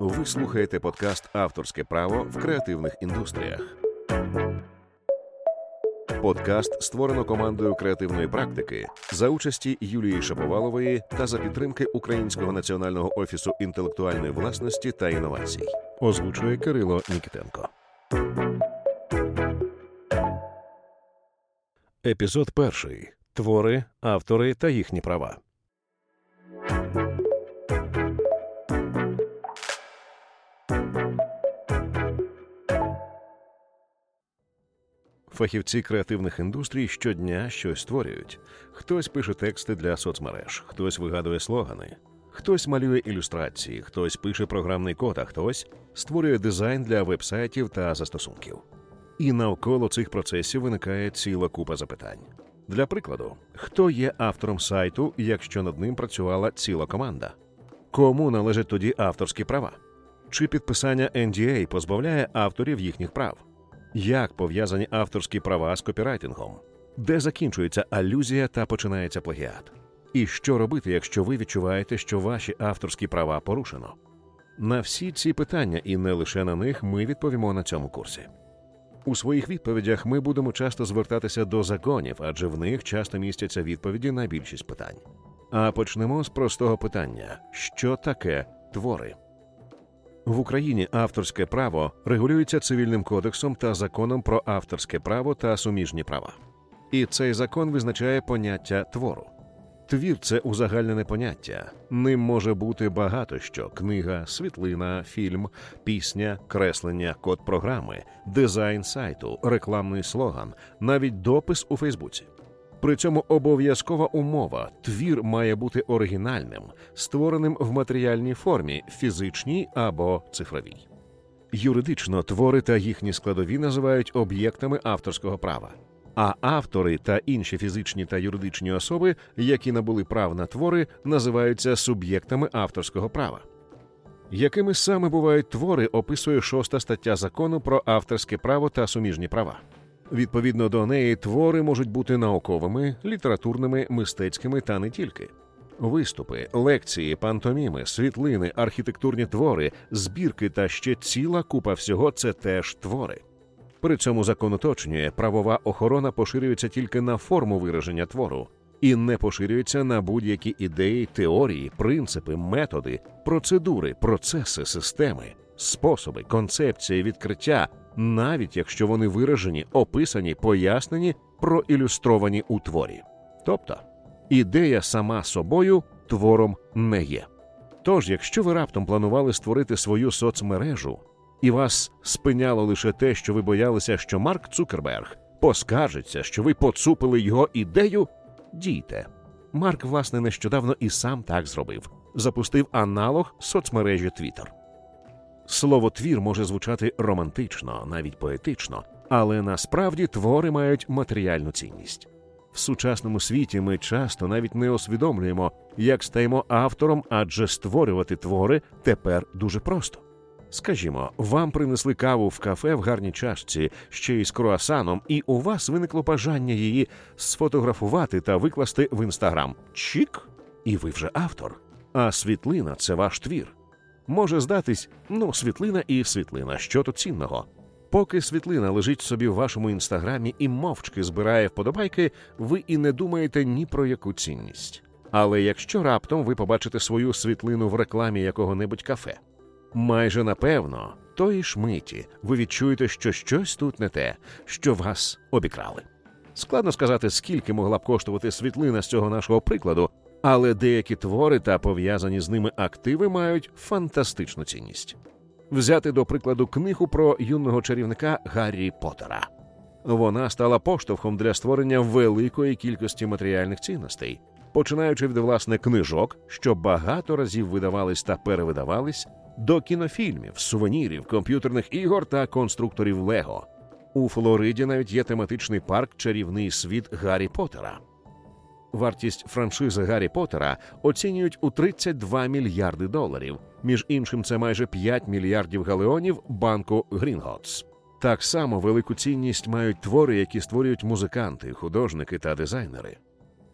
Ви слухаєте подкаст Авторське право в креативних індустріях. Подкаст створено командою креативної практики за участі Юлії Шаповалової та за підтримки Українського національного офісу інтелектуальної власності та інновацій. Озвучує Кирило Нікітенко. Епізод перший. Твори, автори та їхні права. Фахівці креативних індустрій щодня щось створюють. Хтось пише тексти для соцмереж, хтось вигадує слогани, хтось малює ілюстрації, хтось пише програмний код, а хтось створює дизайн для вебсайтів та застосунків. І навколо цих процесів виникає ціла купа запитань. Для прикладу, хто є автором сайту, якщо над ним працювала ціла команда? Кому належать тоді авторські права? Чи підписання NDA позбавляє авторів їхніх прав? Як пов'язані авторські права з копірайтингом? Де закінчується алюзія та починається плагіат? І що робити, якщо ви відчуваєте, що ваші авторські права порушено? На всі ці питання, і не лише на них, ми відповімо на цьому курсі. У своїх відповідях ми будемо часто звертатися до законів, адже в них часто містяться відповіді на більшість питань. А почнемо з простого питання: що таке твори? В Україні авторське право регулюється цивільним кодексом та законом про авторське право та суміжні права. І цей закон визначає поняття твору. Твір це узагальнене поняття. Ним може бути багато що: книга, світлина, фільм, пісня, креслення, код програми, дизайн сайту, рекламний слоган, навіть допис у Фейсбуці. При цьому обов'язкова умова твір має бути оригінальним, створеним в матеріальній формі, фізичній або цифровій. Юридично твори та їхні складові називають об'єктами авторського права, а автори та інші фізичні та юридичні особи, які набули прав на твори, називаються суб'єктами авторського права. Якими саме бувають твори, описує шоста стаття закону про авторське право та суміжні права. Відповідно до неї, твори можуть бути науковими, літературними, мистецькими та не тільки. Виступи, лекції, пантоміми, світлини, архітектурні твори, збірки та ще ціла купа всього це теж твори. При цьому закон уточнює, правова охорона поширюється тільки на форму вираження твору і не поширюється на будь-які ідеї, теорії, принципи, методи, процедури, процеси, системи, способи, концепції, відкриття, навіть якщо вони виражені, описані, пояснені, проілюстровані у творі. Тобто ідея сама собою твором не є. Тож, якщо ви раптом планували створити свою соцмережу, і вас спиняло лише те, що ви боялися, що Марк Цукерберг поскаржиться, що ви поцупили його ідею, дійте. Марк, власне, нещодавно і сам так зробив запустив аналог соцмережі Twitter. Слово твір може звучати романтично, навіть поетично, але насправді твори мають матеріальну цінність. В сучасному світі ми часто навіть не усвідомлюємо, як стаємо автором, адже створювати твори тепер дуже просто. Скажімо, вам принесли каву в кафе в гарній чашці, ще й з круасаном, і у вас виникло бажання її сфотографувати та викласти в інстаграм. Чік, і ви вже автор. А світлина це ваш твір. Може здатись, ну, світлина і світлина, що тут цінного. Поки світлина лежить собі в вашому інстаграмі і мовчки збирає вподобайки, ви і не думаєте ні про яку цінність. Але якщо раптом ви побачите свою світлину в рекламі якого-небудь кафе, майже напевно, тої ж миті ви відчуєте, що щось тут не те, що вас обікрали. Складно сказати, скільки могла б коштувати світлина з цього нашого прикладу, але деякі твори та пов'язані з ними активи мають фантастичну цінність. Взяти до прикладу книгу про юного чарівника Гаррі Поттера. Вона стала поштовхом для створення великої кількості матеріальних цінностей, починаючи від власне книжок, що багато разів видавались та перевидавались, до кінофільмів, сувенірів, комп'ютерних ігор та конструкторів Лего. У Флориді навіть є тематичний парк Чарівний світ Гаррі Поттера. Вартість франшизи Гаррі Поттера оцінюють у 32 мільярди доларів. Між іншим, це майже 5 мільярдів галеонів банку Грінготс. Так само велику цінність мають твори, які створюють музиканти, художники та дизайнери.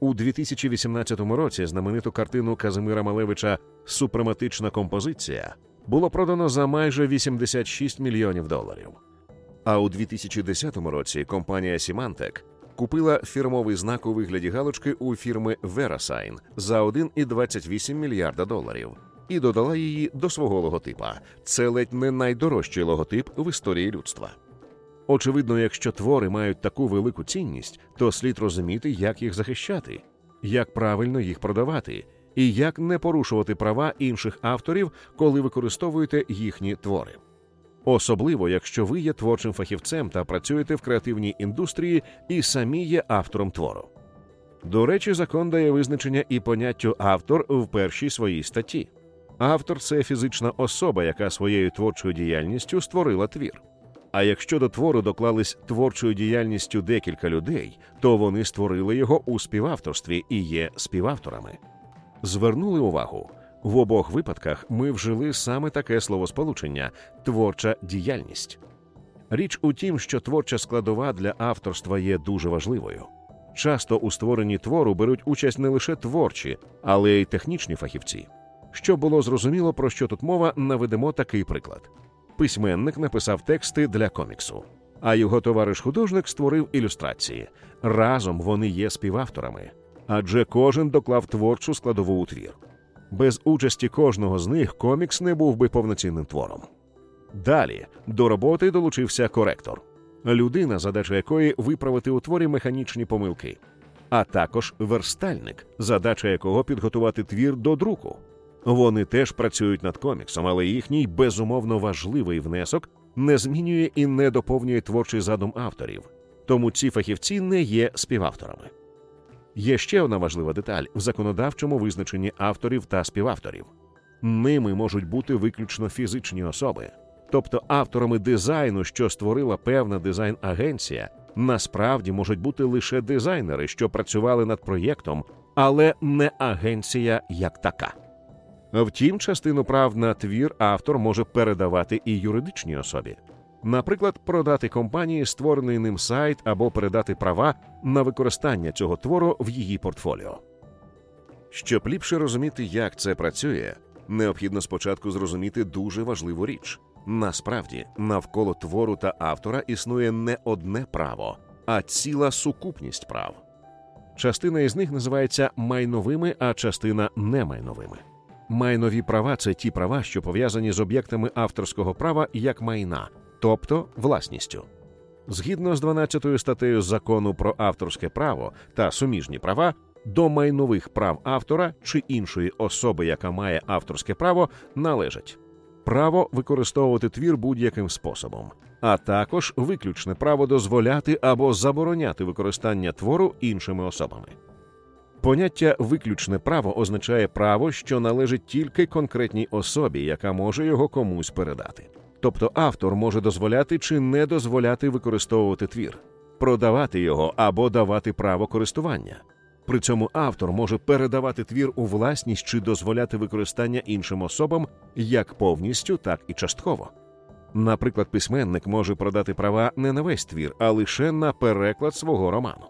У 2018 році знамениту картину Казимира Малевича Супрематична композиція було продано за майже 86 мільйонів доларів. А у 2010 році компанія Symantec купила фірмовий знак у вигляді галочки у фірми VeriSign за 1,28 мільярда доларів і додала її до свого логотипа. Це ледь не найдорожчий логотип в історії людства. Очевидно, якщо твори мають таку велику цінність, то слід розуміти, як їх захищати, як правильно їх продавати, і як не порушувати права інших авторів, коли використовуєте їхні твори. Особливо, якщо ви є творчим фахівцем та працюєте в креативній індустрії і самі є автором твору. До речі, закон дає визначення і поняттю автор в першій своїй статті. Автор це фізична особа, яка своєю творчою діяльністю створила твір. А якщо до твору доклались творчою діяльністю декілька людей, то вони створили його у співавторстві і є співавторами. Звернули увагу в обох випадках. Ми вжили саме таке словосполучення творча діяльність. Річ у тім, що творча складова для авторства є дуже важливою. Часто у створенні твору беруть участь не лише творчі, але й технічні фахівці. Щоб було зрозуміло, про що тут мова, наведемо такий приклад: письменник написав тексти для коміксу, а його товариш-художник створив ілюстрації. Разом вони є співавторами, адже кожен доклав творчу складову у твір. Без участі кожного з них комікс не був би повноцінним твором. Далі до роботи долучився коректор, людина, задача якої виправити у творі механічні помилки, а також верстальник, задача якого підготувати твір до друку. Вони теж працюють над коміксом, але їхній безумовно важливий внесок не змінює і не доповнює творчий задум авторів, тому ці фахівці не є співавторами. Є ще одна важлива деталь в законодавчому визначенні авторів та співавторів. Ними можуть бути виключно фізичні особи, тобто авторами дизайну, що створила певна дизайн-агенція, насправді можуть бути лише дизайнери, що працювали над проєктом, але не агенція як така. Втім, частину прав на твір автор може передавати і юридичній особі, наприклад, продати компанії створений ним сайт або передати права на використання цього твору в її портфоліо. Щоб ліпше розуміти, як це працює, необхідно спочатку зрозуміти дуже важливу річ. Насправді, навколо твору та автора існує не одне право, а ціла сукупність прав. Частина із них називається майновими, а частина немайновими. Майнові права це ті права, що пов'язані з об'єктами авторського права як майна, тобто власністю. Згідно з 12 статтею закону про авторське право та суміжні права, до майнових прав автора чи іншої особи, яка має авторське право, належать право використовувати твір будь-яким способом, а також виключне право дозволяти або забороняти використання твору іншими особами. Поняття виключне право означає право, що належить тільки конкретній особі, яка може його комусь передати. Тобто автор може дозволяти чи не дозволяти використовувати твір, продавати його або давати право користування. При цьому автор може передавати твір у власність чи дозволяти використання іншим особам як повністю, так і частково. Наприклад, письменник може продати права не на весь твір, а лише на переклад свого роману.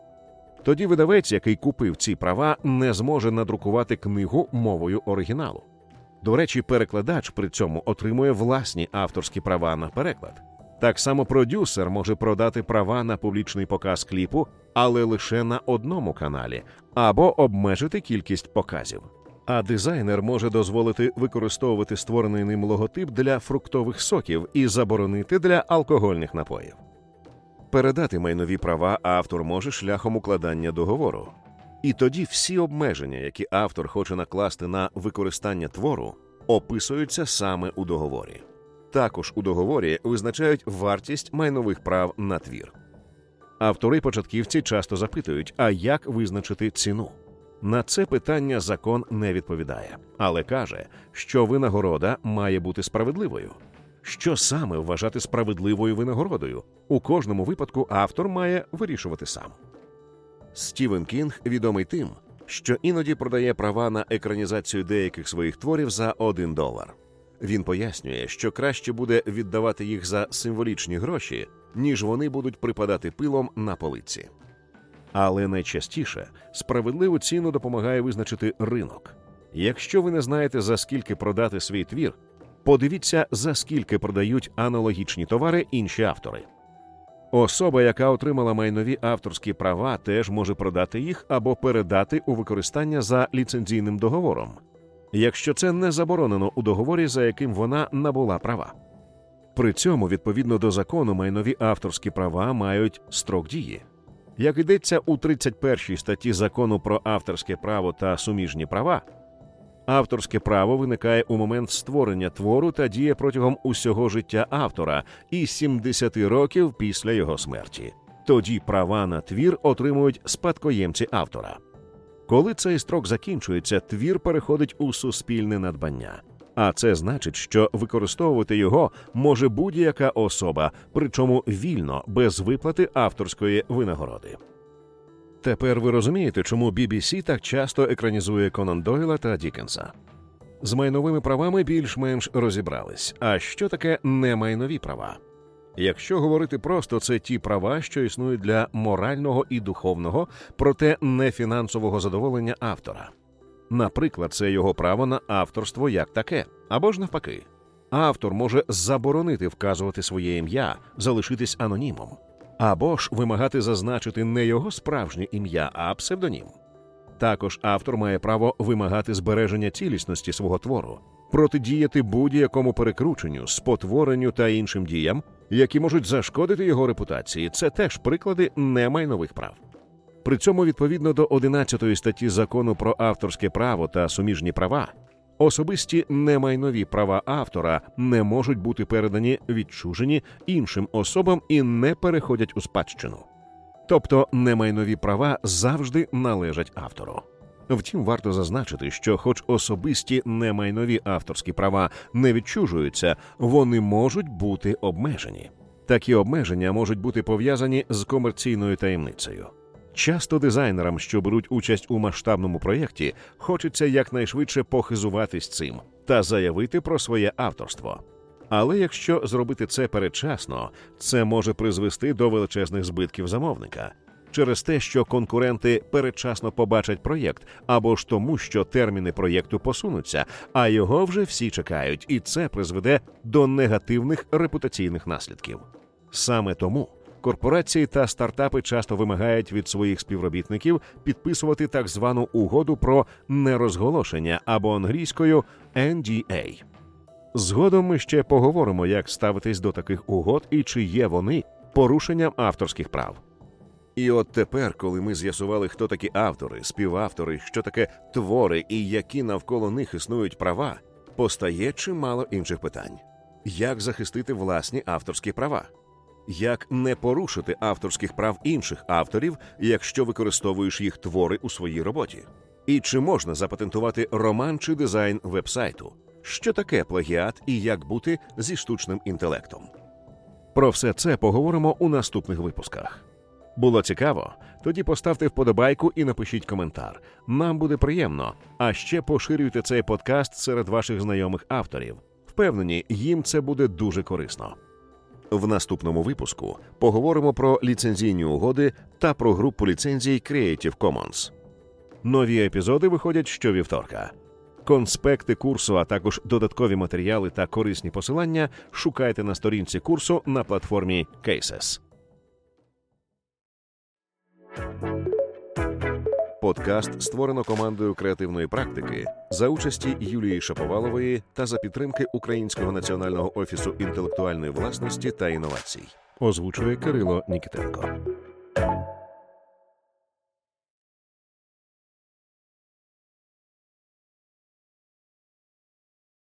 Тоді видавець, який купив ці права, не зможе надрукувати книгу мовою оригіналу. До речі, перекладач при цьому отримує власні авторські права на переклад. Так само продюсер може продати права на публічний показ кліпу, але лише на одному каналі, або обмежити кількість показів. А дизайнер може дозволити використовувати створений ним логотип для фруктових соків і заборонити для алкогольних напоїв. Передати майнові права автор може шляхом укладання договору. І тоді всі обмеження, які автор хоче накласти на використання твору, описуються саме у договорі. Також у договорі визначають вартість майнових прав на твір. Автори початківці часто запитують, а як визначити ціну. На це питання закон не відповідає, але каже, що винагорода має бути справедливою. Що саме вважати справедливою винагородою? У кожному випадку автор має вирішувати сам. Стівен Кінг відомий тим, що іноді продає права на екранізацію деяких своїх творів за один долар. Він пояснює, що краще буде віддавати їх за символічні гроші, ніж вони будуть припадати пилом на полиці. Але найчастіше справедливу ціну допомагає визначити ринок. Якщо ви не знаєте за скільки продати свій твір, Подивіться, за скільки продають аналогічні товари інші автори. Особа, яка отримала майнові авторські права, теж може продати їх або передати у використання за ліцензійним договором, якщо це не заборонено у договорі, за яким вона набула права. При цьому, відповідно до закону, майнові авторські права мають строк дії. Як йдеться у 31 статті закону про авторське право та суміжні права, авторське право виникає у момент створення твору та діє протягом усього життя автора і 70 років після його смерті. Тоді права на твір отримують спадкоємці автора. Коли цей строк закінчується, твір переходить у суспільне надбання. А це значить, що використовувати його може будь-яка особа, причому вільно, без виплати авторської винагороди. Тепер ви розумієте, чому BBC так часто екранізує Конан Дойла та Дікенса. З майновими правами більш-менш розібрались. А що таке немайнові права? Якщо говорити просто, це ті права, що існують для морального і духовного, проте не фінансового задоволення автора. Наприклад, це його право на авторство як таке, або ж навпаки. Автор може заборонити вказувати своє ім'я, залишитись анонімом, або ж вимагати зазначити не його справжнє ім'я, а псевдонім. Також автор має право вимагати збереження цілісності свого твору, протидіяти будь-якому перекрученню, спотворенню та іншим діям, які можуть зашкодити його репутації. Це теж приклади немайнових прав. При цьому, відповідно до 11 статті закону про авторське право та суміжні права, особисті немайнові права автора не можуть бути передані відчужені іншим особам і не переходять у спадщину. Тобто немайнові права завжди належать автору. Втім, варто зазначити, що, хоч особисті немайнові авторські права не відчужуються, вони можуть бути обмежені. Такі обмеження можуть бути пов'язані з комерційною таємницею. Часто дизайнерам, що беруть участь у масштабному проєкті, хочеться якнайшвидше похизуватись цим та заявити про своє авторство. Але якщо зробити це передчасно, це може призвести до величезних збитків замовника через те, що конкуренти передчасно побачать проєкт, або ж тому, що терміни проєкту посунуться, а його вже всі чекають, і це призведе до негативних репутаційних наслідків. Саме тому. Корпорації та стартапи часто вимагають від своїх співробітників підписувати так звану угоду про нерозголошення або англійською NDA. Згодом ми ще поговоримо, як ставитись до таких угод і чи є вони порушенням авторських прав. І от тепер, коли ми з'ясували, хто такі автори, співавтори, що таке твори і які навколо них існують права, постає чимало інших питань: як захистити власні авторські права? Як не порушити авторських прав інших авторів, якщо використовуєш їх твори у своїй роботі? І чи можна запатентувати роман чи дизайн вебсайту? Що таке плагіат і як бути зі штучним інтелектом? Про все це поговоримо у наступних випусках. Було цікаво? Тоді поставте вподобайку і напишіть коментар. Нам буде приємно. А ще поширюйте цей подкаст серед ваших знайомих авторів. Впевнені, їм це буде дуже корисно. В наступному випуску поговоримо про ліцензійні угоди та про групу ліцензій Creative Commons. Нові епізоди виходять щовівторка. Конспекти курсу, а також додаткові матеріали та корисні посилання шукайте на сторінці курсу на платформі Cases. Подкаст створено командою креативної практики за участі Юлії Шаповалової та за підтримки Українського національного офісу інтелектуальної власності та інновацій. Озвучує Кирило Нікітенко.